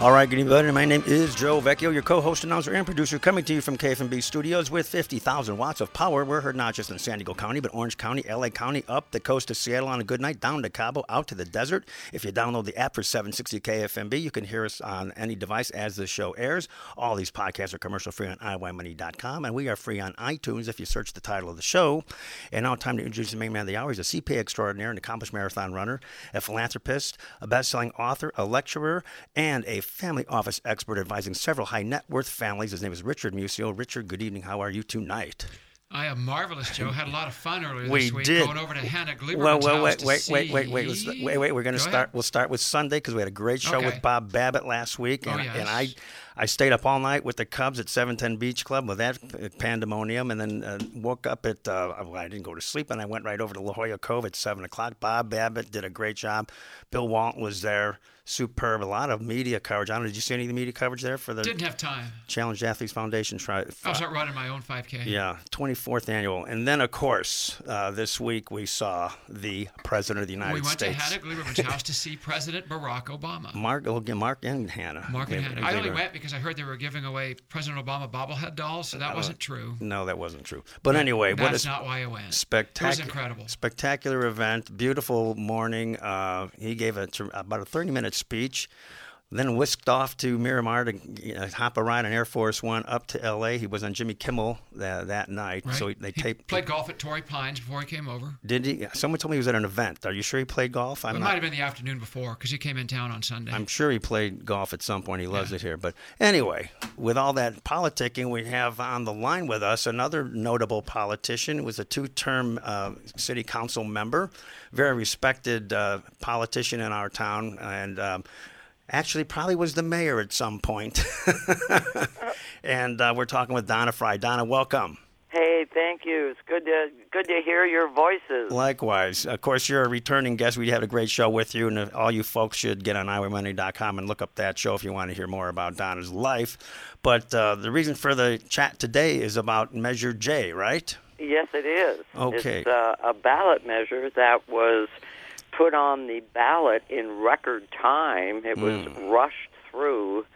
All right, good evening. My name is Joe Vecchio, your co-host, announcer, and producer, coming to you from KFMB Studios with 50,000 watts of power. We're heard not just in San Diego County, but Orange County, LA County, up the coast of Seattle on a good night, down to Cabo, out to the desert. If you download the app for 760 KFMB, you can hear us on any device as the show airs. All these podcasts are commercial free on IYMoney.com, and we are free on iTunes if you search the title of the show. And now, time to introduce the main man of the hour. He's a CPA extraordinaire, an accomplished marathon runner, a philanthropist, a best-selling author, a lecturer, and a family office expert advising several high net worth families. His name is Richard Musio. Richard, good evening. How are you tonight? I am marvelous, Joe. Had a lot of fun earlier We this week did. going over to Hannah Gleiberman's Well, well, house wait, wait, wait, wait, wait, see- wait, wait. We're going to Go start. ahead. We'll start with Sunday because we had a great show Okay. with Bob Babbitt last week, Oh, and, yes. and I, I stayed up all night with the Cubs at 710 Beach Club with that pandemonium, and then uh, woke up at. Uh, well, I didn't go to sleep, and I went right over to La Jolla Cove at seven o'clock. Bob Babbitt did a great job. Bill Walton was there, superb. A lot of media coverage. I don't know. Did you see any of the media coverage there for the Didn't have time. Challenge Athletes Foundation? Try. I was out running my own 5K. Yeah, 24th annual. And then, of course, uh, this week we saw the President of the United States. we went States. to Hannah Gleiberman's house to see President Barack Obama. Mark, Mark and Hannah. Mark and Hannah. I only went because I heard they were giving away President Obama bobblehead dolls, so that wasn't true. No, that wasn't true. But anyway, what That's a not why I went. It was spectacular, incredible. spectacular event, beautiful morning. Uh, he gave a, about a 30 minute speech. Then whisked off to Miramar to you know, hop a ride on Air Force One up to L.A. He was on Jimmy Kimmel that, that night, Right? so they he taped. played golf at Torrey Pines before he came over. Did he? Someone told me he was at an event. Are you sure he played golf? I'm it not- might have been the afternoon before because he came in town on Sunday. I'm sure he played golf at some point. He loves it here. But anyway, with all that politicking, we have on the line with us another notable politician. Was a two-term uh, city council member, very respected uh, politician in our town, and um, actually probably was the mayor at some point. and uh, we're talking with Donna Frye. Donna, welcome. Hey, thank you. It's good to good to hear your voices. Likewise. Of course, you're a returning guest. We had a great show with you, and all you folks should get on IYMoney.com and look up that show if you want to hear more about Donna's life. But uh, the reason for the chat today is about Measure J, right? Yes, it is. Okay. It's uh, a ballot measure that was put on the ballot in record time. It was Hmm. rushed through,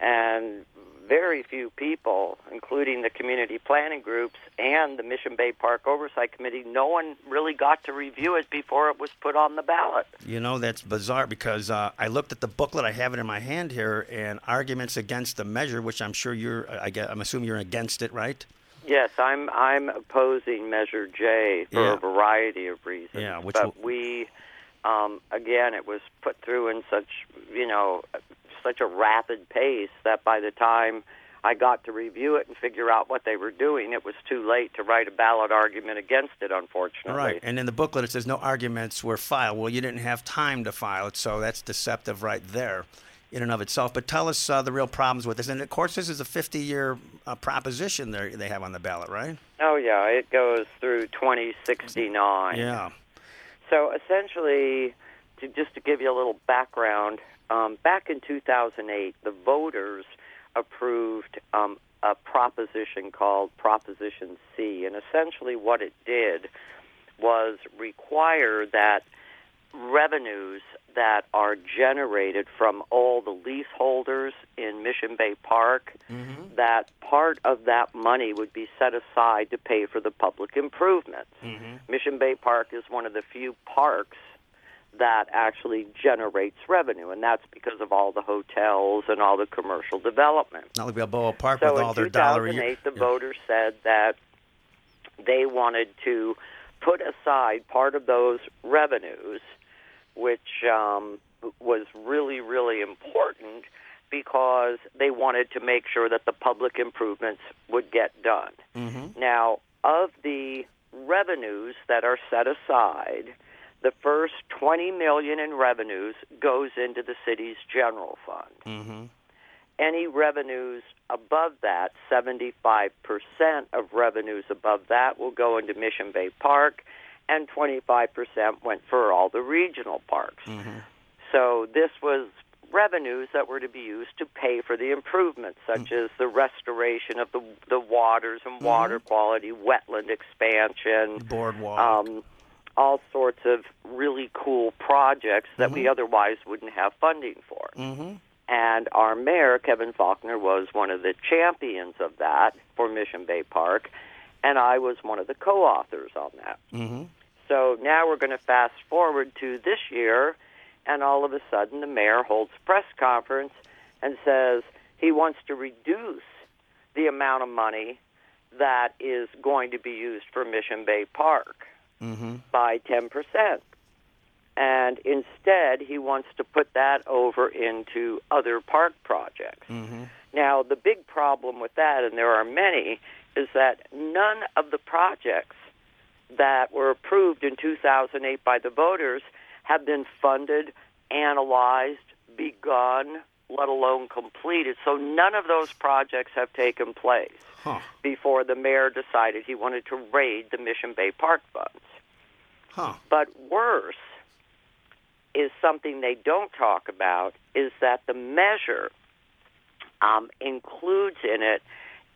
and very few people, including the community planning groups and the Mission Bay Park Oversight Committee, no one really got to review it before it was put on the ballot. You know, that's bizarre because uh, I looked at the booklet. I have it in my hand here, and arguments against the measure, which I'm sure you're, I guess, I'm assuming you're against it, right? Yes, I'm I'm opposing Measure J for Yeah. a variety of reasons. Yeah, which but will- we, um, again, it was put through in such you know such a rapid pace that by the time I got to review it and figure out what they were doing, it was too late to write a ballot argument against it. Unfortunately, Right. And in the booklet, it says no arguments were filed. Well, you didn't have time to file it, so that's deceptive right there in and of itself. But tell us uh, the real problems with this. And of course, this is a 50 year uh, proposition they they have on the ballot, right? Oh yeah, it goes through 2069. Yeah. So essentially, to just to give you a little background, um, back in 2008, the voters approved um, a proposition called Proposition C, and essentially what it did was require that revenues that are generated from all the leaseholders in Mission Bay Park, mm-hmm. that part of that money would be set aside to pay for the public improvements. Mm-hmm. Mission Bay Park is one of the few parks that actually generates revenue, and that's because of all the hotels and all the commercial development. Not like Balboa Park So with in all their dollar a 2008, year. the Yeah. voters said that they wanted to put aside part of those revenues, which um, was really, really important because they wanted to make sure that the public improvements would get done. Mm-hmm. Now, of the revenues that are set aside, the first 20 million in revenues goes into the city's general fund. Mm-hmm. Any revenues above that, 75% of revenues above that will go into Mission Bay Park, and 25% went for all the regional parks. Mm-hmm. So this was revenues that were to be used to pay for the improvements, such mm. as the restoration of the the waters and water mm-hmm. quality, wetland expansion, Boardwalk. um, all sorts of really cool projects that we mm-hmm. otherwise wouldn't have funding for. mm-hmm. And our mayor, Kevin Faulconer, was one of the champions of that for Mission Bay Park, and I was one of the co authors on that. So now we're going to fast forward to this year, and all of a sudden the mayor holds a press conference and says he wants to reduce the amount of money that is going to be used for Mission Bay Park Mm-hmm. by 10%. And instead, he wants to put that over into other park projects. Mm-hmm. Now, the big problem with that, and there are many, is that none of the projects that were approved in 2008 by the voters have been funded, analyzed, begun, let alone completed. So none of those projects have taken place Huh. before the mayor decided he wanted to raid the Mission Bay Park funds. Huh. But worse is something they don't talk about is that the measure um, includes in it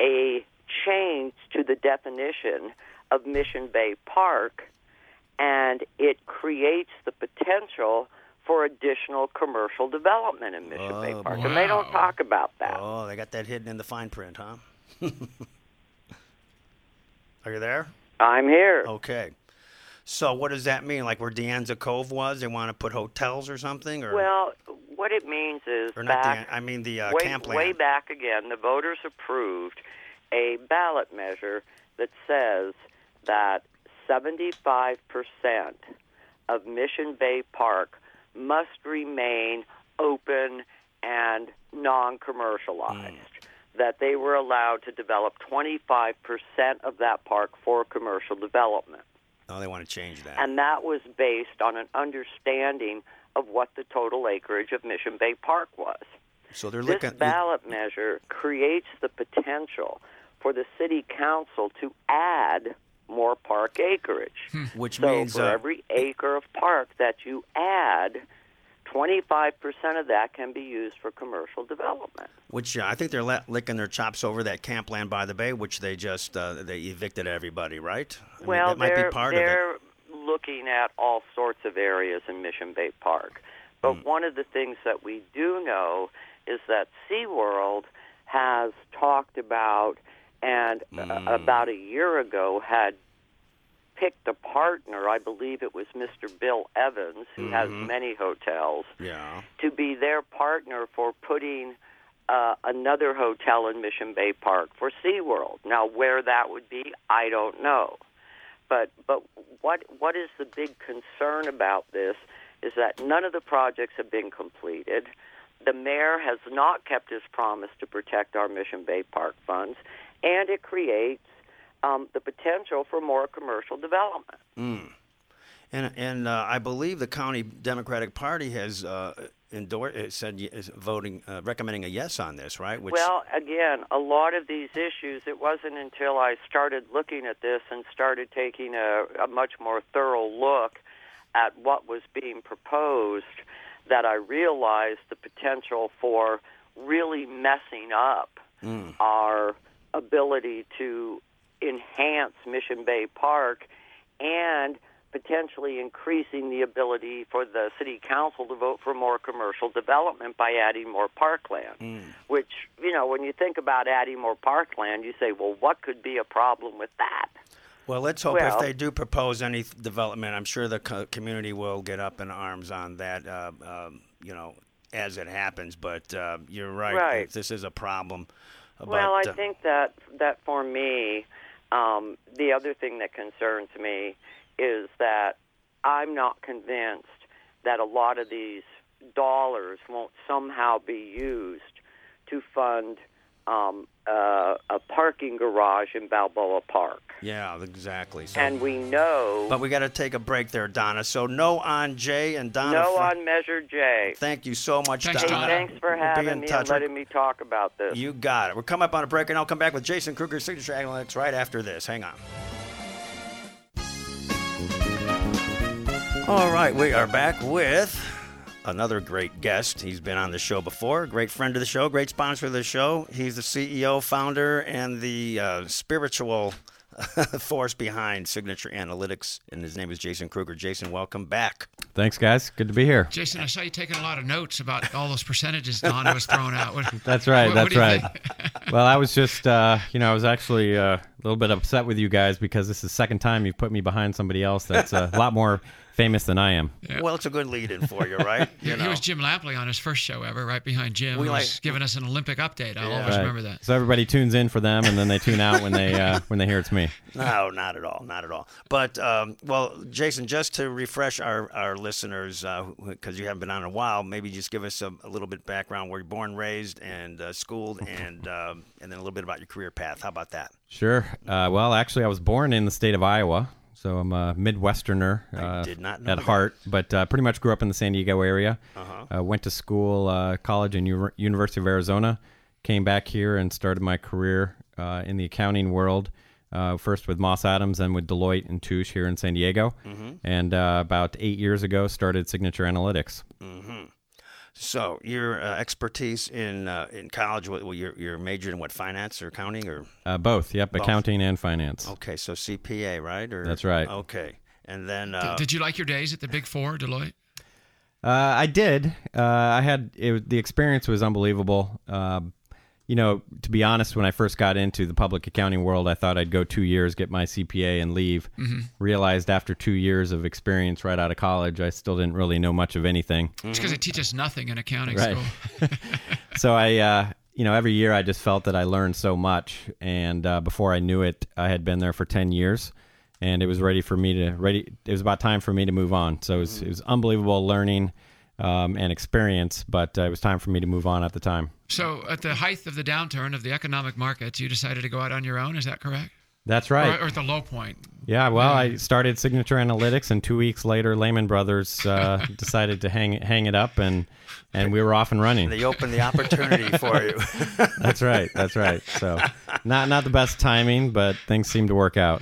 a change to the definition of Mission Bay Park, and it creates the potential for additional commercial development in Mission Bay Oh, Park. boy. And they don't talk about that. Oh, they got that hidden in the fine print, huh? Are you there? I'm here. Okay. So what does that mean? Like where Deanza Cove was, they want to put hotels or something, or Well, what it means is or not? back, Dean- I mean the uh, way, Campland. way back again, the voters approved a ballot measure that says that 75% of Mission Bay Park must remain open and non commercialized. Mm. That they were allowed to develop 25% of that park for commercial development. Oh, they want to change that. And that was based on an understanding of what the total acreage of Mission Bay Park was. so they're looking. This ballot measure creates the potential for the city council to add more park acreage. which So means for uh, every acre of park that you add, 25% of that can be used for commercial development. which uh, I think they're le- licking their chops over that Campland by the bay, which they just uh, they evicted everybody, right? I mean, well, that might they're, be part of it. they're looking at all sorts of areas in Mission Bay Park. But Hmm. one of the things that we do know is that SeaWorld has talked about and uh, Hmm. about a year ago had picked a partner, I believe it was Mr. Bill Evans, who has Mhm. many hotels, Yeah. to be their partner for putting uh, another hotel in Mission Bay Park for SeaWorld. Now, where that would be, I don't know. But but what what is the big concern about this is that none of the projects have been completed. The mayor has not kept his promise to protect our Mission Bay Park funds, and it creates um, the potential for more commercial development. Mm. And and uh, I believe the county Democratic Party has uh, endorsed, said is voting, uh, recommending a yes on this, right? Which, Well, again, a lot of these issues, it wasn't until I started looking at this and started taking a, a much more thorough look at what was being proposed that I realized the potential for really messing up Mm. our ability to enhance Mission Bay Park and potentially increasing the ability for the city council to vote for more commercial development by adding more parkland. Mm. Which, you know, when you think about adding more parkland, you say, well, what could be a problem with that? Well, let's hope Well- if they do propose any th- development, I'm sure the co- community will get up in arms on that, uh, um, you know, as it happens. But uh, you're right. Right. This is a problem. Well, I uh, think that that for me, um, the other thing that concerns me is that I'm not convinced that a lot of these dollars won't somehow be used to fund um, uh, a parking garage in Balboa Park. Yeah, exactly. So, And we know but we got to take a break there, Donna. So no on J and Donna. no Fr- on Measure J. Thank you so much, Thanks, Donna. Donna. thanks for We'll having in me touch. and letting me talk about this. You got it. We're coming up on a break, and I'll come back with Jason Kruger, Signature Analytics, right after this. Hang on. All right, we are back with another great guest. He's been on the show before, great friend of the show, great sponsor of the show. He's the CEO, founder, and the uh, spiritual force behind Signature Analytics, and his name is Jason Kruger. Jason, welcome back. Thanks, guys. Good to be here. Jason, I saw you taking a lot of notes about all those percentages Don was throwing out. What, That's right. what- what that's do you right. well, I was just, uh, you know, I was actually uh, a little bit upset with you guys because this is the second time you've put me behind somebody else that's a lot more famous than I am. Well, it's a good lead in for you, right? He, You he know. was Jim Lampley on his first show ever, right behind Jim. We who was like- giving us an Olympic update. I'll Yeah. always Right. remember that. So everybody tunes in for them, and then they tune out when they uh, when they hear it's me. No, not at all, not at all. But um, well, Jason, just to refresh our our listeners, because you haven't been on in a while, maybe just give us a, a little bit background where you're born, raised, and uh, schooled, and um, and then a little bit about your career path. How about that? Sure. Uh, well, actually, I was born in the state of Iowa, so I'm a Midwesterner uh, did not know at that. heart, but uh, pretty much grew up in the San Diego area. Uh-huh. Uh, went to school, uh, college and U- University of Arizona. Came back here and started my career uh, in the accounting world. Uh, first with Moss Adams, then with Deloitte and Touche here in San Diego. Mm-hmm. And uh, about eight years ago, started Signature Analytics. So your uh, expertise in uh, in college, what, well, you're you're majored in what finance or accounting or Uh, both, yep, accounting and finance. okay, so CPA, right? Or That's right. Okay, and then uh, Did you like your days at the Big Four, Deloitte? Uh, I did. Uh, I had it, the experience was unbelievable. Um, you know, to be honest, when I first got into the public accounting world, I thought I'd go two years, get my CPA, and leave. Realized after two years of experience right out of college, I still didn't really know much of anything. It's because they teach us nothing in accounting Right. school. so I, uh, you know, every year I just felt that I learned so much, and uh, before I knew it, I had been there for ten years, and it was ready for me to ready. It was about time for me to move on. So it was, it was unbelievable learning um, and experience, but uh, it was time for me to move on at the time. So, at the height of the downturn of the economic markets, you decided to go out on your own. Is that correct? That's right. Or, or at the low point? Yeah, well, I started Signature Analytics, and two weeks later, Lehman Brothers uh, decided to hang hang it up, and and we were off and running. they opened the opportunity for you. That's right. That's right. So, not not the best timing, but things seemed to work out.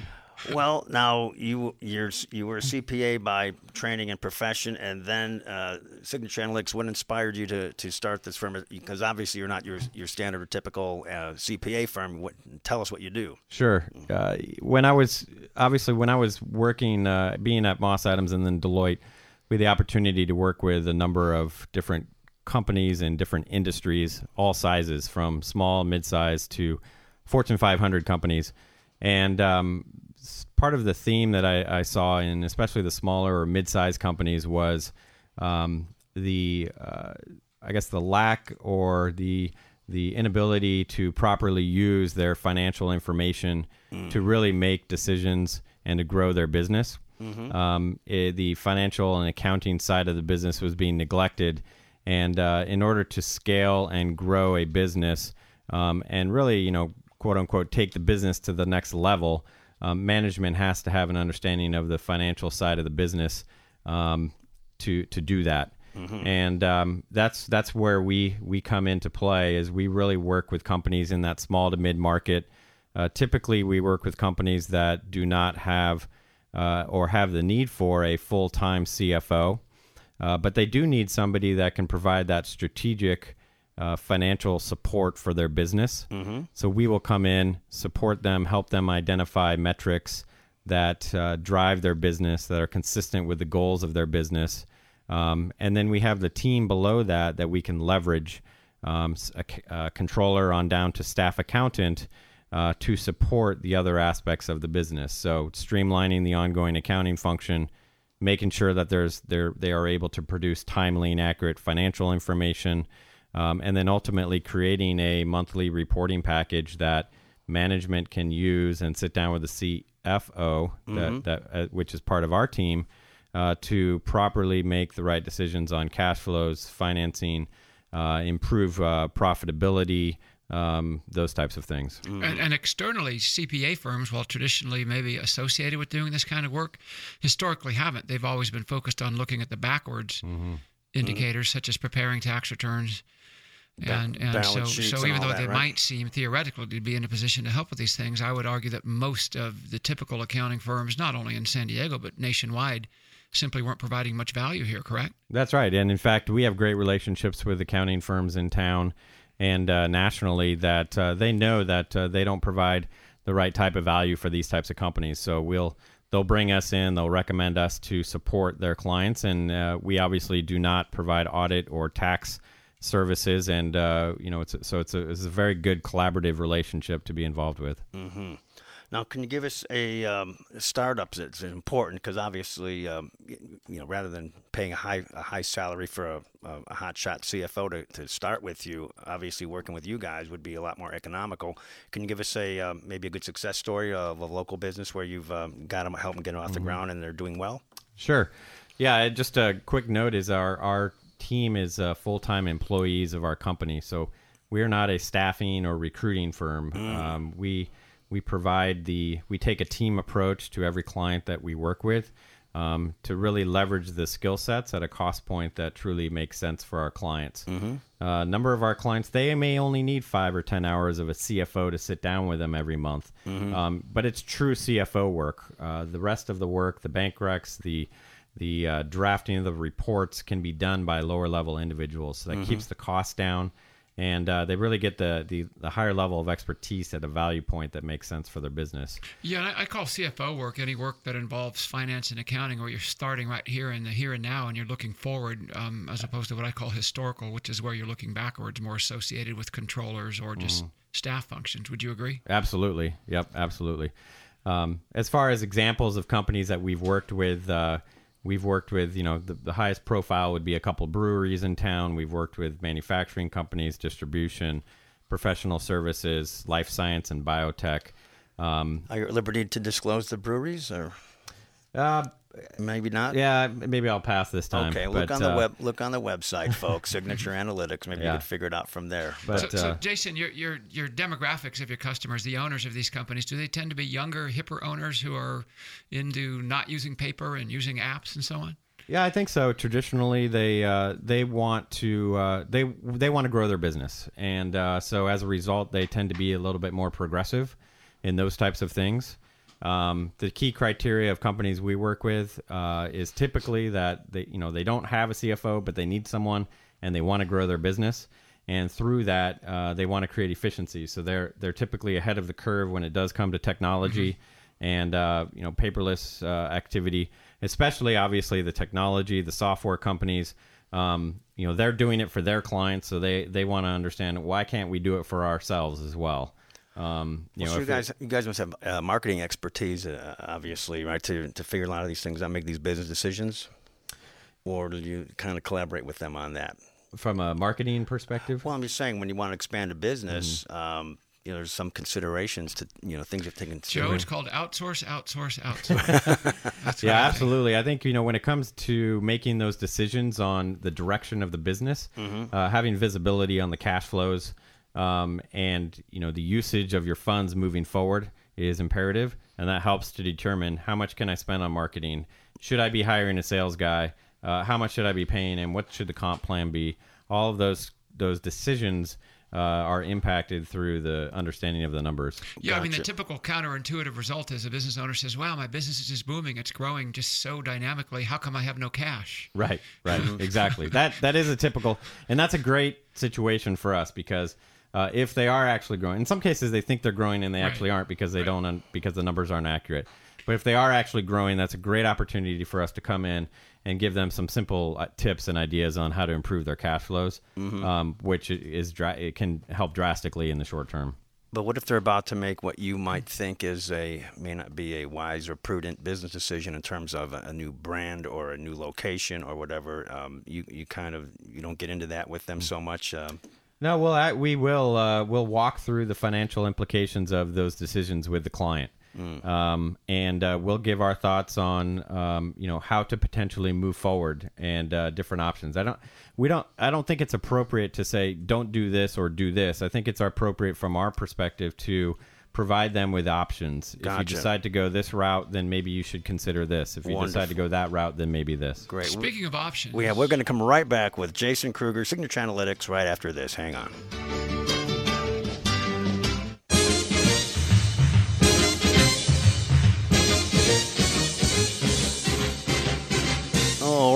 Well, now you you're you were a CPA by training and profession, and then uh, Signature Analytics. What inspired you to, to start this firm? Because obviously you're not your your standard or typical uh, CPA firm. What, tell us what you do. Sure. Uh, when I was obviously when I was working, uh, being at Moss Adams and then Deloitte, we had the opportunity to work with a number of different companies in different industries, all sizes, from small, mid-sized to Fortune 500 companies, and um, part of the theme that I, I saw in especially the smaller or mid-sized companies was um, the uh, I guess the lack or the the inability to properly use their financial information to really make decisions and to grow their business. Um, eh, the financial and accounting side of the business was being neglected, and uh, in order to scale and grow a business, um, and really, you know, quote unquote, take the business to the next level, um, management has to have an understanding of the financial side of the business um, to to do that. And um, that's that's where we we come into play. Is we really work with companies in that small to mid market. Uh, typically, we work with companies that do not have uh, or have the need for a full time CFO, uh, but they do need somebody that can provide that strategic uh, financial support for their business. So we will come in, support them, help them identify metrics that uh, drive their business, that are consistent with the goals of their business. Um, and then we have the team below that that we can leverage, um, a, a controller on down to staff accountant uh, to support the other aspects of the business. So streamlining the ongoing accounting function, making sure that there's they're, they are able to produce timely and accurate financial information, um, and then ultimately creating a monthly reporting package that management can use and sit down with the CFO, that, that uh, which is part of our team, uh, to properly make the right decisions on cash flows, financing, uh, improve uh, profitability, um, those types of things. And, and externally, CPA firms, while traditionally maybe associated with doing this kind of work, historically haven't. They've always been focused on looking at the backwards Mm-hmm. indicators, such as preparing tax returns. And, and so, so even though that, they right? might seem theoretically to be in a position to help with these things, I would argue that most of the typical accounting firms, not only in San Diego but nationwide, simply weren't providing much value here, correct? That's right. And in fact, we have great relationships with accounting firms in town and uh, nationally that uh, they know that uh, they don't provide the right type of value for these types of companies. So we'll they'll bring us in, they'll recommend us to support their clients, and uh, we obviously do not provide audit or tax services. And uh, you know, it's so it's a, it's a very good collaborative relationship to be involved with. Mm-hmm. Now, can you give us a um, startups? It's important because obviously, um, you know, rather than paying a high a high salary for a, a, hot shot CFO to, to start with you, obviously working with you guys would be a lot more economical. Can you give us a um, maybe a good success story of a local business where you've um, got them help them get off mm-hmm. the ground and they're doing well? Sure. Yeah. Just a quick note is our our team is uh, full time employees of our company, so we're not a staffing or recruiting firm. Mm. Um, we we provide the we take a team approach to every client that we work with um, to really leverage the skill sets at a cost point that truly makes sense for our clients. Mm-hmm. A uh, number of our clients they may only need five or ten hours of a CFO to sit down with them every month, mm-hmm. um, but it's true CFO work. Uh, the rest of the work, the bank recs, the the uh, drafting of the reports can be done by lower level individuals. So that mm-hmm. keeps the cost down and uh, they really get the, the, the higher level of expertise at a value point that makes sense for their business. Yeah, I, I call CFO work any work that involves finance and accounting, where you're starting right here in the here and now, and you're looking forward, um, as opposed to what I call historical, which is where you're looking backwards, more associated with controllers or just mm. staff functions. Would you agree? Absolutely. Yep. Absolutely. Um, as far as examples of companies that we've worked with. Uh, We've worked with, you know, the, the highest profile would be a couple breweries in town. We've worked with manufacturing companies, distribution, professional services, life science, and biotech. Um, Are you at liberty to disclose the breweries, or? Uh, Maybe not. Yeah, maybe I'll pass this time. Okay, look but, on the uh, web. Look on the website, folks. Signature Analytics. Maybe yeah. you could figure it out from there. But, so, uh, so, Jason, your your your demographics of your customers, the owners of these companies, do they tend to be younger, hipper owners who are into not using paper and using apps and so on? Yeah, I think so. Traditionally, they uh, they want to uh, they they want to grow their business, and uh, so as a result, they tend to be a little bit more progressive in those types of things. Um, the key criteria of companies we work with uh, is typically that they, you know, they don't have a CFO, but they need someone and they want to grow their business. And through that, uh, they want to create efficiency. So they're they're typically ahead of the curve when it does come to technology mm-hmm. and uh, you know paperless uh, activity, especially obviously the technology, the software companies. Um, you know they're doing it for their clients, so they they want to understand why can't we do it for ourselves as well. Um, you well, know, so you guys, it, you guys must have uh, marketing expertise, uh, obviously, right, to to figure a lot of these things out, make these business decisions, or do you kind of collaborate with them on that? From a marketing perspective, well, I'm just saying when you want to expand a business, mm-hmm. um, you know, there's some considerations to you know things you're taking. Joe, it's called outsource, outsource, outsource. yeah, absolutely. I think you know when it comes to making those decisions on the direction of the business, mm-hmm. uh, having visibility on the cash flows um, and you know the usage of your funds moving forward is imperative, and that helps to determine how much can I spend on marketing. Should I be hiring a sales guy? Uh, how much should I be paying and What should the comp plan be? All of those those decisions uh, are impacted through the understanding of the numbers. Yeah, gotcha. I mean, the typical counterintuitive result is a business owner says, "Wow, my business is just booming; it's growing just so dynamically. How come I have no cash?" Right, right, exactly. That that is a typical, and that's a great situation for us because uh, if they are actually growing. In some cases, they think they're growing and they right. actually aren't because they right. don't un- because the numbers aren't accurate. But if they are actually growing, that's a great opportunity for us to come in and give them some simple uh, tips and ideas on how to improve their cash flows, mm-hmm. um, which is dra- it can help drastically in the short term. But what if they're about to make what you might think is a may not be a wise or prudent business decision in terms of a, a new brand or a new location or whatever? Um, you you kind of you don't get into that with them mm. so much. Um, no, well, I, we will uh, we'll walk through the financial implications of those decisions with the client, mm. um, and uh, we'll give our thoughts on um, you know how to potentially move forward and uh, different options. I don't we don't I don't think it's appropriate to say don't do this or do this. I think it's appropriate from our perspective to provide them with options. Gotcha. If you decide to go this route, then maybe you should consider this. If you Wonderful. decide to go that route, then maybe this. Great. Speaking of options, we have, we're going to come right back with Jason Kruger, Signature Analytics, right after this. Hang on.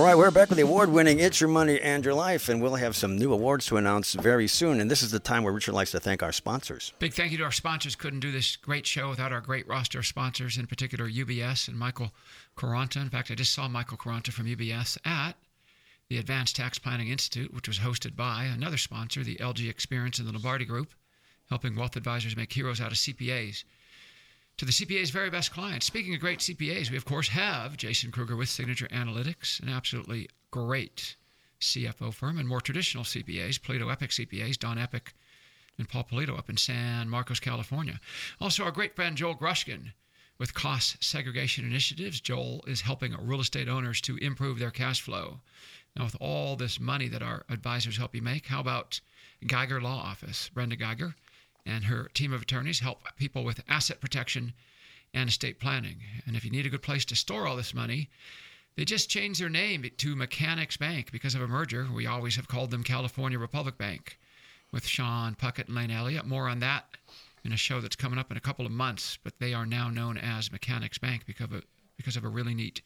Right, we're back with the award winning It's Your Money and Your Life, and we'll have some new awards to announce very soon. And this is the time where Richard likes to thank our sponsors. Big thank you to our sponsors. Couldn't do this great show without our great roster of sponsors, in particular UBS and Michael Quaranta. In fact, I just saw Michael Quaranta from UBS at the Advanced Tax Planning Institute, which was hosted by another sponsor, the LG Experience and the Lombardi Group, helping wealth advisors make heroes out of CPAs to the CPA's very best clients. Speaking of great CPAs, we of course have Jason Kruger with Signature Analytics, an absolutely great CFO firm, and more traditional CPAs, Polito Epic CPAs, Don Epic and Paul Polito up in San Marcos, California. Also, our great friend Joel Grushkin with Cost Segregation Initiatives. Joel is helping real estate owners to improve their cash flow. Now, with all this money that our advisors help you make, how about Geiger Law Office? Brenda Geiger and her team of attorneys help people with asset protection and estate planning. And if you need a good place to store all this money, they just changed their name to Mechanics Bank because of a merger. We always have called them California Republic Bank with Sean Puckett and Lane Elliott. More on that in a show that's coming up in a couple of months, but they are now known as Mechanics Bank because of a, because of a really neat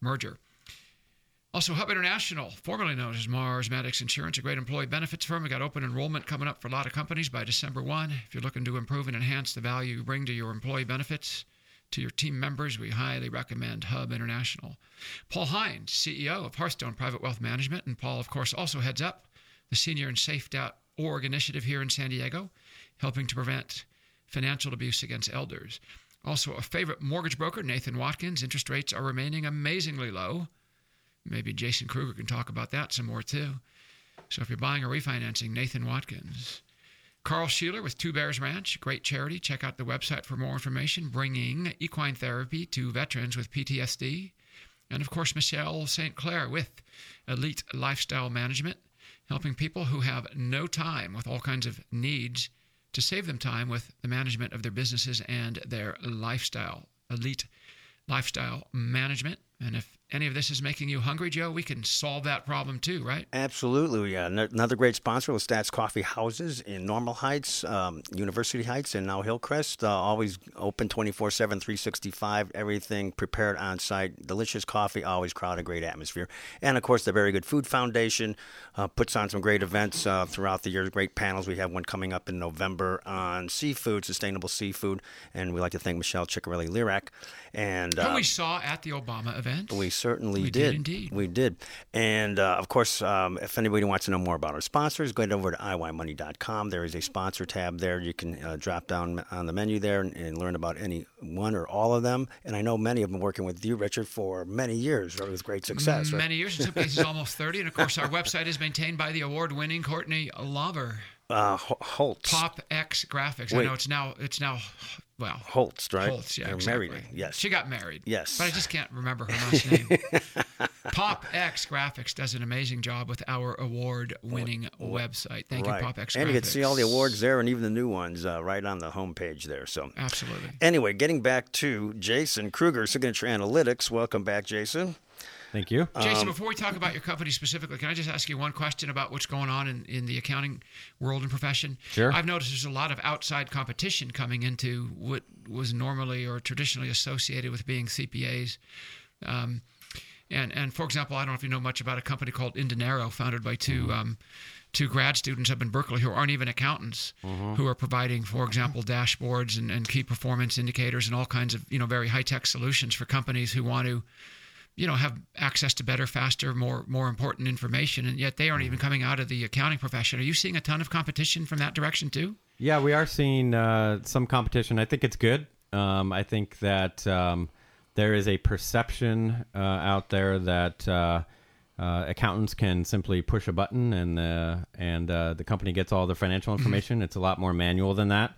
merger. Also, Hub International, formerly known as Mars Maddox Insurance, a great employee benefits firm. We got open enrollment coming up for a lot of companies by December 1. If you're looking to improve and enhance the value you bring to your employee benefits, to your team members, we highly recommend Hub International. Paul Hines, CEO of Hearthstone Private Wealth Management, and Paul, of course, also heads up the Senior and Safe.org initiative here in San Diego, helping to prevent financial abuse against elders. Also, a favorite mortgage broker, Nathan Watkins. Interest rates are remaining amazingly low. Maybe Jason Kruger can talk about that some more too. So if you're buying or refinancing, Nathan Watkins. Carl Sheeler with Two Bears Ranch, great charity. Check out the website for more information, bringing equine therapy to veterans with PTSD. And of course, Michelle St. Clair with Elite Lifestyle Management, helping people who have no time with all kinds of needs to save them time with the management of their businesses and their lifestyle. Elite Lifestyle Management. And if any of this is making you hungry, Joe, we can solve that problem too, right? Absolutely. Yeah. Another great sponsor was Stats Coffee Houses in Normal Heights, um, University Heights, and now Hillcrest. Uh, always open 24 7, 365. Everything prepared on site. Delicious coffee, always crowded, great atmosphere. And of course, the Very Good Food Foundation uh, puts on some great events uh, throughout the year, great panels. We have one coming up in November on seafood, sustainable seafood. And we'd like to thank Michelle Ciccarelli Lirac. And who we saw at the Obama event. We certainly we did. indeed. We did. And uh, of course, um, if anybody wants to know more about our sponsors, go over to iYmoney.com. There is a sponsor tab there. You can uh, drop down on the menu there and, and, learn about any one or all of them. And I know many have been working with you, Richard, for many years right, with great success. Many right? years, in some cases almost 30. And of course, our website is maintained by the award winning Courtney Lover. Uh, Holtz. Pop X Graphics. Wait. I know it's now it's now well Holtz, right? Holtz, yeah, They're exactly. married. Yes, she got married. Yes, but I just can't remember her last name. Pop X Graphics does an amazing job with our award-winning website. Thank right. you, Pop X. And you can see all the awards there, and even the new ones uh, right on the homepage there. So absolutely. Anyway, getting back to Jason Kruger, Signature Analytics. Welcome back, Jason. Thank you. Jason, um, before we talk about your company specifically, can I just ask you one question about what's going on in, in the accounting world and profession? Sure. I've noticed there's a lot of outside competition coming into what was normally or traditionally associated with being CPAs. Um, and, and for example, I don't know if you know much about a company called inDinero, founded by 2 mm-hmm. um, two grad students up in Berkeley who aren't even accountants, mm-hmm. who are providing, for example, dashboards and, and key performance indicators and all kinds of you know very high tech solutions for companies who want to you know have access to better faster more more important information and yet they aren't even coming out of the accounting profession. Are you seeing a ton of competition from that direction too? Yeah we are seeing uh, some competition. I think it's good. Um, i think that um, there is a perception uh, out there that uh, uh accountants can simply push a button and uh, and uh, the company gets all the financial mm-hmm. information. It's a lot more manual than that.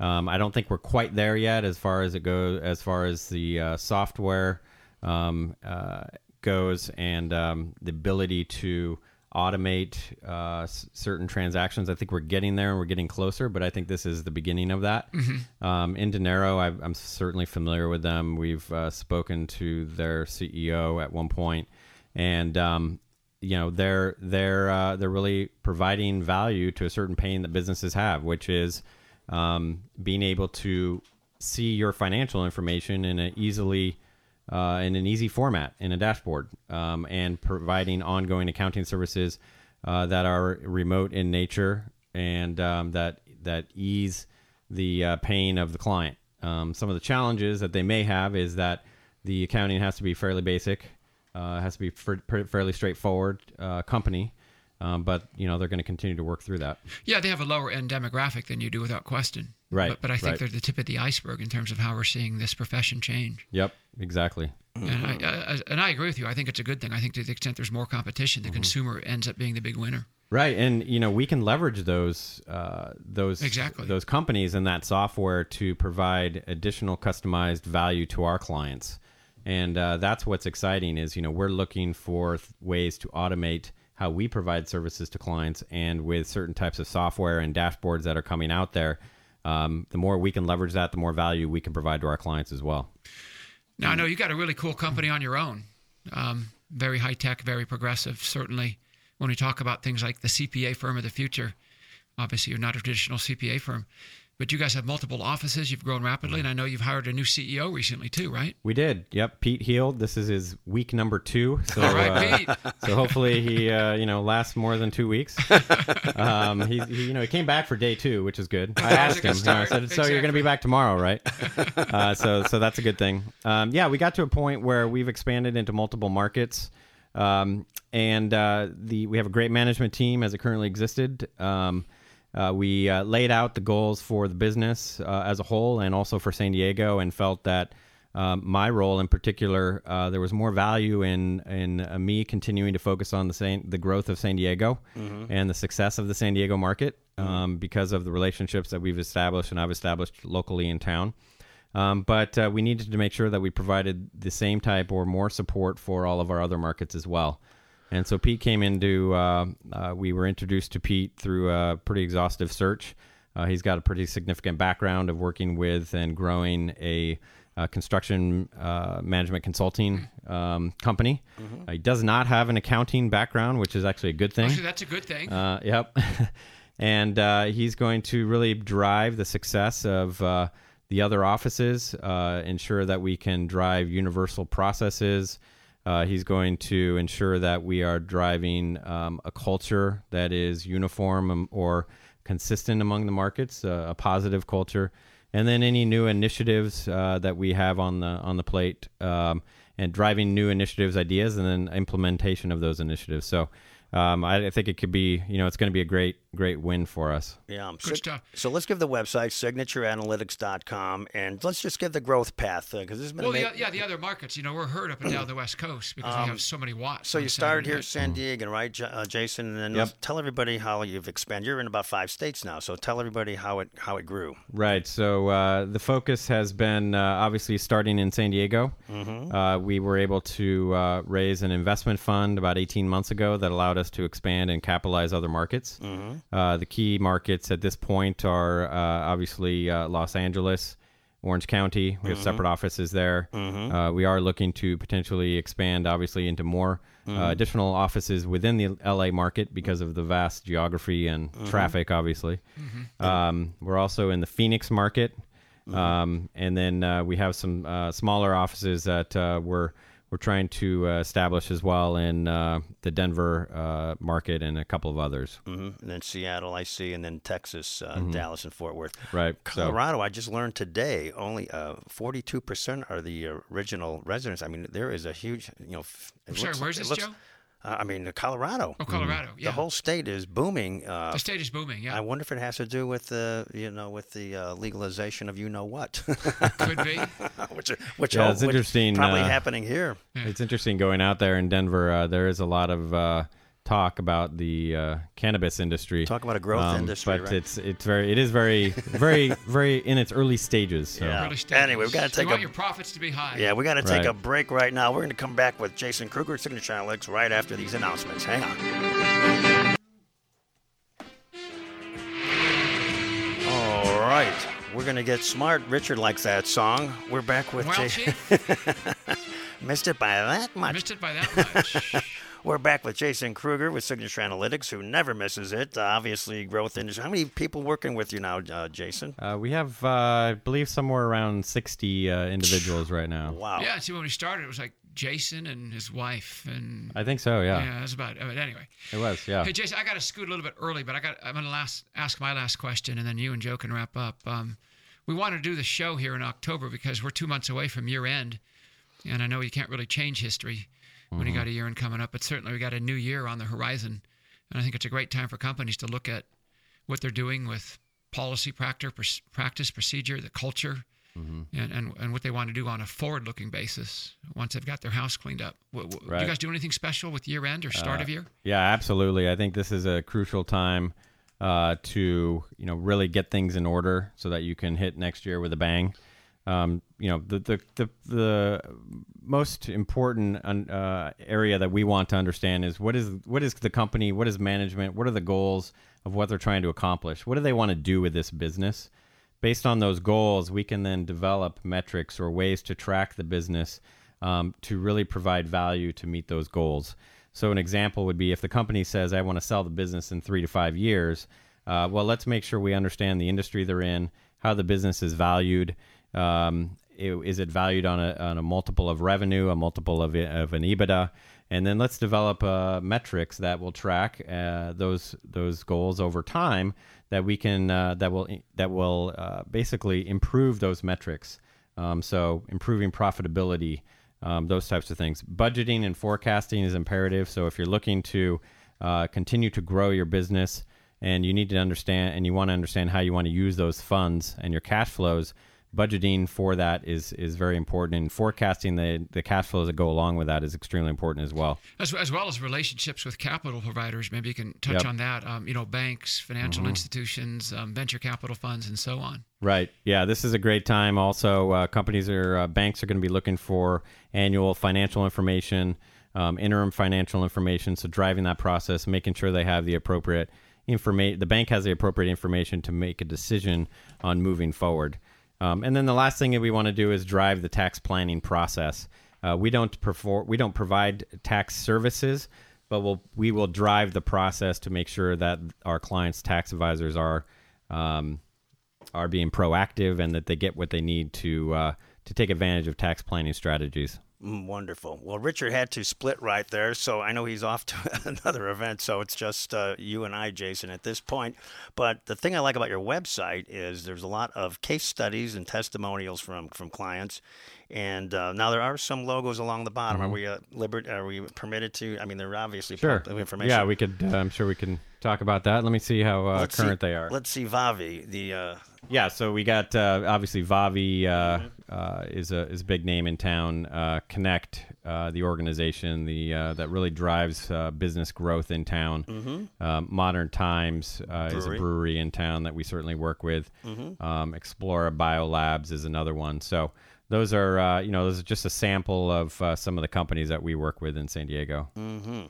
Um, I don't think we're quite there yet as far as it goes as far as the software um, uh, goes and um, the ability to automate uh, s- certain transactions. I think we're getting there and we're getting closer, but I think this is the beginning of that. Mm-hmm. Um, inDinero, I, am certainly familiar with them. We've uh, spoken to their CEO at one point, and um, you know they're they're uh, they're really providing value to a certain pain that businesses have, which is um, being able to see your financial information in an easily uh, in an easy format in a dashboard, um, and providing ongoing accounting services uh, that are remote in nature and um, that that ease the uh, pain of the client. Um, some of the challenges that they may have is that the accounting has to be fairly basic, uh, has to be f- fairly straightforward uh, company. Um, but you know they're going to continue to work through that. Yeah, they have a lower end demographic than you do, without question. Right. But, but I think right. they're the tip of the iceberg in terms of how we're seeing this profession change. Yep, exactly. And I, I, and I agree with you. I think it's a good thing. I think to the extent there's more competition, the Mm-hmm. consumer ends up being the big winner. Right, and you know we can leverage those uh, those Exactly. those companies and that software to provide additional customized value to our clients, and uh, that's what's exciting. Is you know we're looking for th- ways to automate how we provide services to clients, and with certain types of software and dashboards that are coming out there, um, the more we can leverage that, the more value we can provide to our clients as well. Now I know you got a really cool company on your own, um, very high tech, very progressive. Certainly, when we talk about things like the CPA firm of the future, obviously you're not a traditional CPA firm, but you guys have multiple offices. You've grown rapidly, and I know you've hired a new CEO recently too, right? We did. Yep. Pete healed. This is his week number two. So, All right, uh, Pete. so hopefully he, uh, you know, lasts more than two weeks. Um, he, he, you know, he came back for day two, which is good. I That was a asked him. you know, I said, "So you're going to be back tomorrow, right?" Uh, so, so that's a good thing. Um, yeah, we got to a point where we've expanded into multiple markets, um, and uh, the we have a great management team as it currently existed. Um, uh, we uh, laid out the goals for the business uh, as a whole and also for San Diego, and felt that um, my role in particular, uh, there was more value in in uh, me continuing to focus on the San, the growth of San Diego and the success of the San Diego market um, because of the relationships that we've established and I've established locally in town. Um, but uh, we needed to make sure that we provided the same type or more support for all of our other markets as well. And so Pete came into. Uh, uh, we were introduced to Pete through a pretty exhaustive search. Uh, he's got a pretty significant background of working with and growing a, uh construction uh, management consulting um, company. Uh, he does not have an accounting background, which is actually a good thing. Actually, that's a good thing. Uh, yep. and uh, he's going to really drive the success of uh, the other offices, uh, ensure that we can drive universal processes. Uh, he's going to ensure that we are driving um, a culture that is uniform um, or consistent among the markets, uh, a positive culture, and then any new initiatives uh, that we have on the on the plate, um, and driving new initiatives, ideas, and then implementation of those initiatives. So. Um, I, I think it could be, you know, it's going to be a great, great win for us. Yeah. Good so, stuff. So let's give the website signatureanalytics.com and let's just give the growth path because this has been well, ama- the, yeah, the other markets, you know, we're heard up and down the West Coast because we have so many watts. So you started here night. at San Diego, right, J- uh, Jason? And then Yep. tell everybody how you've expanded. You're in about five states now, so tell everybody how it how it grew. Right. So uh, the focus has been uh, obviously starting in San Diego. Uh, we were able to uh, raise an investment fund about 18 months ago that allowed us to expand and capitalize other markets. Uh, the key markets at this point are uh, obviously uh, Los Angeles. Orange County, we have separate offices there. Uh, we are looking to potentially expand, obviously, into more uh, additional offices within the LA market because of the vast geography and traffic, obviously. Um, we're also in the Phoenix market, um, and then uh, we have some uh, smaller offices that uh, we're we're trying to uh, establish as well in uh, the Denver uh, market and a couple of others. hmm And then Seattle, I see, and then Texas, uh, Dallas, and Fort Worth. Right. So Colorado, I just learned today, only uh, 42% are the original residents. I mean, there is a huge, you know. f- it I'm sorry, looks- where's this, looks- Joe? Uh, I mean, Colorado. Oh, Colorado. Yeah. The whole state is booming. Uh, the state is booming. Yeah. I wonder if it has to do with the, you know, with the uh, legalization of you know what, Could be. which, which, Yeah, oh, it's which interesting, Probably uh, happening here. It's interesting going out there in Denver. Uh, there is a lot of uh, talk about the uh, cannabis industry. Talk about a growth industry, but right? it's it's very it is very very very in its early stages. So. Yeah. Early stages. Anyway, we've gotta take You want a- your profits to be high. Yeah, we got to take Right. a break right now. We're going to come back with Jason Kruger, Signature Analytics, right after these announcements. Hang on. All right. We're going to get smart. Richard likes that song. We're back with Well, Jason. Chief, Missed it by that much. missed it by that much. We're back with Jason Kruger with Signature Analytics, who never misses it. Uh, obviously, growth industry. How many people working with you now, uh, Jason? Uh, we have, uh, I believe, somewhere around 60 uh, individuals right now. Wow. Yeah, see, when we started, it was like Jason and his wife, and I think so, yeah. yeah, that's about. But anyway, It was, yeah. Hey, Jason, I got to scoot a little bit early, but I got. I'm going to last ask my last question, and then you and Joe can wrap up. Um, we want to do the show here in October because we're two months away from year end, and I know you can't really change history when you mm-hmm. got a year end coming up, but certainly we got a new year on the horizon, and I think it's a great time for companies to look at what they're doing with policy, practice, practice, procedure, the culture, mm-hmm. and, and and what they want to do on a forward-looking basis once they've got their house cleaned up. W- w- Do you guys do anything special with year end or start uh, of year? Yeah, absolutely. I think this is a crucial time uh, to you know really get things in order so that you can hit next year with a bang. Um, you know the the the, the most important uh, area that we want to understand is what is what is the company, what is management, what are the goals of what they're trying to accomplish, what do they want to do with this business. Based on those goals, we can then develop metrics or ways to track the business um, to really provide value to meet those goals. So, an example would be if the company says, I want to sell the business in three to five years, uh, well, let's make sure we understand the industry they're in, how the business is valued. Um, i- is it valued on a, on a multiple of revenue, a multiple of, of an EBITDA? And then let's develop uh, metrics that will track uh, those those goals over time that we can uh, that will that will uh, basically improve those metrics. Um, so improving profitability, um, those types of things. Budgeting and forecasting is imperative. So if you're looking to uh, continue to grow your business and you need to understand and you want to understand how you want to use those funds and your cash flows, budgeting for that is is very important and forecasting the the cash flows that go along with that is extremely important as well. as, as well as relationships with capital providers. Maybe you can touch Yep. Mm-hmm. on that. Um, you know, banks, financial institutions, um, venture capital funds, and so on. Right. Yeah, this is a great time. Also, uh, companies or uh, banks are going to be looking for annual financial information, um, interim financial information. So driving that process, making sure they have the appropriate information. The bank has the appropriate information to make a decision on moving forward. Um, and then the last thing that we want to do is drive the tax planning process. Uh, we don't perform, we don't provide tax services, but we'll, we will drive the process to make sure that our clients' tax advisors are um, are being proactive and that they get what they need to uh, to take advantage of tax planning strategies. Mm, Wonderful. Well, Richard had to split right there, so I know he's off to another event, so it's just uh, you and I, Jason, at this point. But the thing I like about your website is there's a lot of case studies and testimonials from from clients, and uh, now there are some logos along the bottom. Are we uh, liber- Are we permitted to? I mean, they're obviously public information. Yeah, we could. Uh, I'm sure we can talk about that. Let me see how uh, Let's see- current they are. Let's see, Vavi, the uh, Yeah, so we got uh, obviously Vavi uh, Mm-hmm. uh, is a is a big name in town. Uh, Connect, uh, the organization, the uh, that really drives uh, business growth in town. Um, Modern Times uh, is a Mm-hmm. Brewery. in town that we certainly work with. Um, Explora Biolabs is another one. So those are uh, you know those are just a sample of uh, some of the companies that we work with in San Diego. Mm.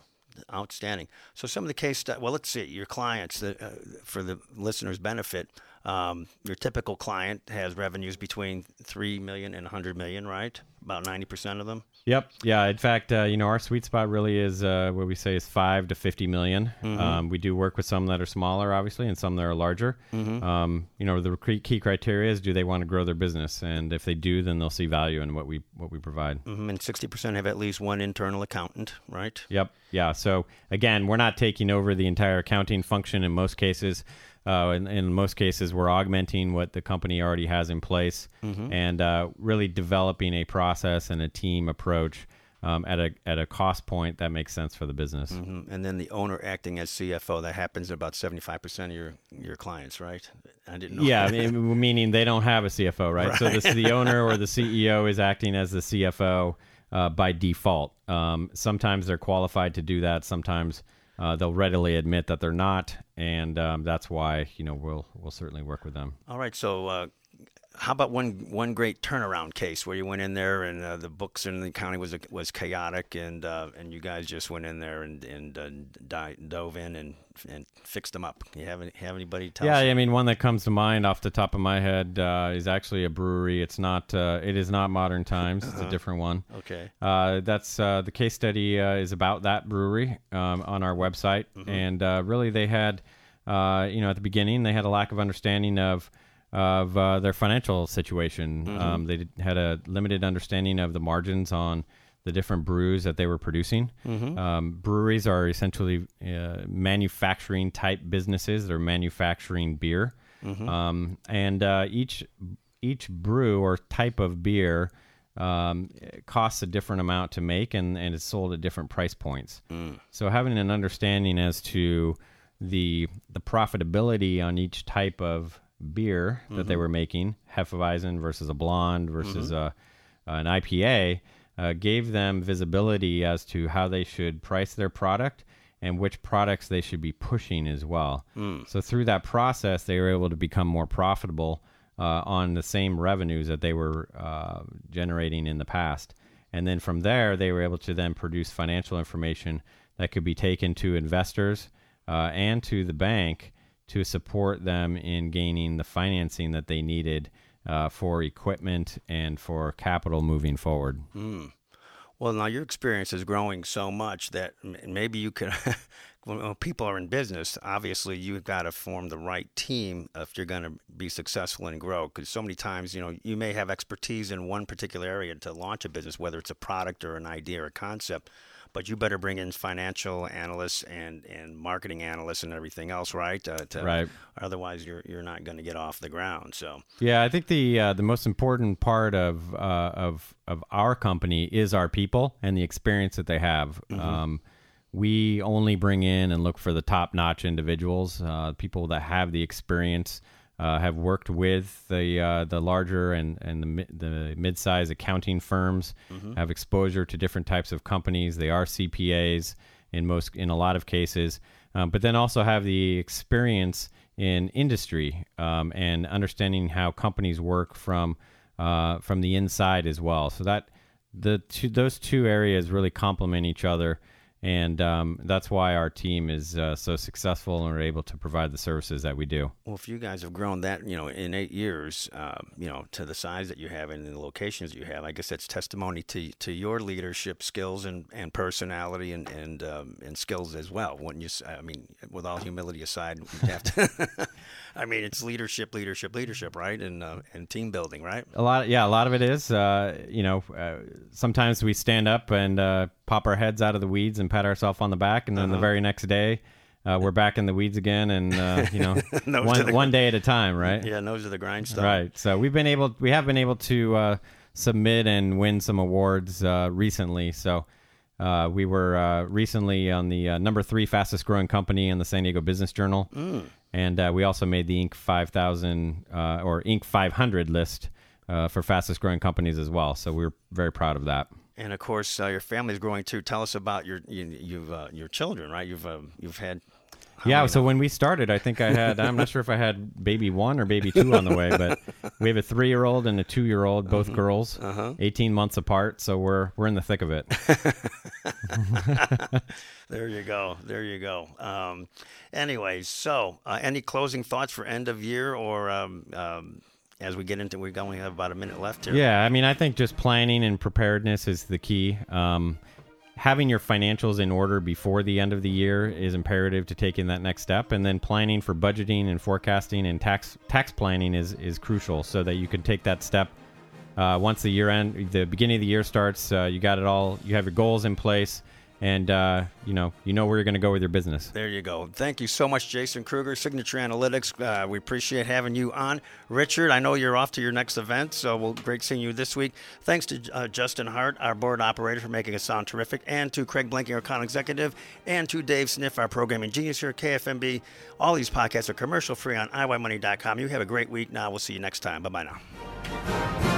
Outstanding. So some of the case stu- well, let's see your clients that, uh, for the listeners' benefit. Um, your typical client has revenues between three million and 100 million, right? About 90 percent of them. Yep. Yeah. In fact, uh, you know, our sweet spot really is uh, what we say is five to fifty million. Um, we do work with some that are smaller, obviously, and some that are larger. Um, you know, the key criteria is do they want to grow their business, and if they do, then they'll see value in what we what we provide. Mhm, And 60 percent have at least one internal accountant, right? Yep. Yeah. So again, we're not taking over the entire accounting function in most cases. Uh, in, in most cases, we're augmenting what the company already has in place and uh, really developing a process and a team approach um, at a at a cost point that makes sense for the business. Mhm. And then the owner acting as CFO. That happens in about 75 percent of your your clients, right? I didn't know. Yeah, I mean, meaning they don't have a CFO, right? So this, the owner or the CEO is acting as the CFO uh, by default. Um, sometimes they're qualified to do that. Sometimes uh, they'll readily admit that they're not, and um, that's why you know we'll we'll certainly work with them. All right. So uh, how about one one great turnaround case where you went in there and uh, the books in the county was was chaotic and uh, and you guys just went in there and and uh, di- dove in and and fixed them up. You have any, have anybody tell? Yeah, us? I mean, one that comes to mind off the top of my head uh, is actually a brewery. It's not. Uh, it is not Modern Times. It's a different one. Okay. Uh, that's uh, the case study uh, is about that brewery um, on our website, and uh, really they had, uh, you know, at the beginning they had a lack of understanding of of uh, their financial situation. Um, they did, had a limited understanding of the margins on the different brews that they were producing. Um, breweries are essentially uh, manufacturing type businesses. They're manufacturing beer, um, and uh, each each brew or type of beer um, costs a different amount to make and, and it's sold at different price points. So having an understanding as to the the profitability on each type of beer that they were making, Hefeweizen versus a blonde versus a, an IPA, uh, gave them visibility as to how they should price their product and which products they should be pushing as well. So through that process, they were able to become more profitable uh, on the same revenues that they were uh, generating in the past. And then from there, they were able to then produce financial information that could be taken to investors uh, and to the bank to support them in gaining the financing that they needed uh, for equipment and for capital moving forward. Well, now your experience is growing so much that maybe you could. when people are in business, obviously you've got to form the right team if you're going to be successful and grow. Because so many times, you know, you may have expertise in one particular area to launch a business, whether it's a product or an idea or a concept. But you better bring in financial analysts and, and marketing analysts and everything else, right? Uh, to, Right. Otherwise, you're you're not going to get off the ground. So Yeah, I think the uh, the most important part of uh, of of our company is our people and the experience that they have. Um, we only bring in and look for the top notch individuals, uh, people that have the experience, uh, have worked with the uh, the larger and and the mi- the mid size accounting firms, have exposure to different types of companies. They are CPAs in most in a lot of cases, um, but then also have the experience in industry um, and understanding how companies work from uh, from the inside as well. So that the two those two areas really complement each other, and um, that's why our team is uh, so successful and we're able to provide the services that we do. Well, if you guys have grown that, you know, in eight years, uh, you know, to the size that you have and the locations you have, I guess that's testimony to to your leadership skills and, and personality and and um, and skills as well. Wouldn't you? I mean, with all humility aside, you have to. I mean, it's leadership, leadership, leadership, right? And uh, and team building, right? A lot, yeah, a lot of it is. Uh, you know, uh, sometimes we stand up and uh, pop our heads out of the weeds and pat ourselves on the back, and then the very next day. Uh, we're back in the weeds again, and uh, you know, one, the one day at a time, right? Yeah, nose of the grindstone. Right. So we've been able, we have been able to uh, submit and win some awards uh, recently. So uh, we were uh, recently on the uh, number three fastest growing company in the San Diego Business Journal, and uh, we also made the Inc. 5000 uh, or Inc. 500 list uh, for fastest growing companies as well. So we're very proud of that. And of course, uh, your family's growing too. Tell us about your you, you've uh, your children, right? You've uh, you've had. Yeah, so now? when we started, I think I had, I'm not sure if I had baby one or baby two on the way, but we have a three year old and a two year old, both Mm-hmm. girls, Uh-huh. 18 months apart. So we're, we're in the thick of it. There you go. There you go. Um, anyways, so uh, any closing thoughts for end of year or um, um, as we get into, we only have about a minute left here. Yeah, I mean, I think just planning and preparedness is the key. Um, having your financials in order before the end of the year is imperative to taking that next step, and then planning for budgeting and forecasting and tax tax planning is is crucial so that you can take that step. Uh, once the year end, the beginning of the year starts, uh, you got it all. You have your goals in place, and uh, you know you know where you're going to go with your business. There you go. Thank you so much, Jason Kruger, Signature Analytics. Uh, we appreciate having you on. Richard, I know you're off to your next event, so we'll great seeing you this week. Thanks to uh, Justin Hart, our board operator, for making us sound terrific, and to Craig Blanking, our con executive, and to Dave Sniff, our programming genius here at KFMB. All these podcasts are commercial free on IYMoney.com. You have a great week. Now we'll see you next time. Bye bye now.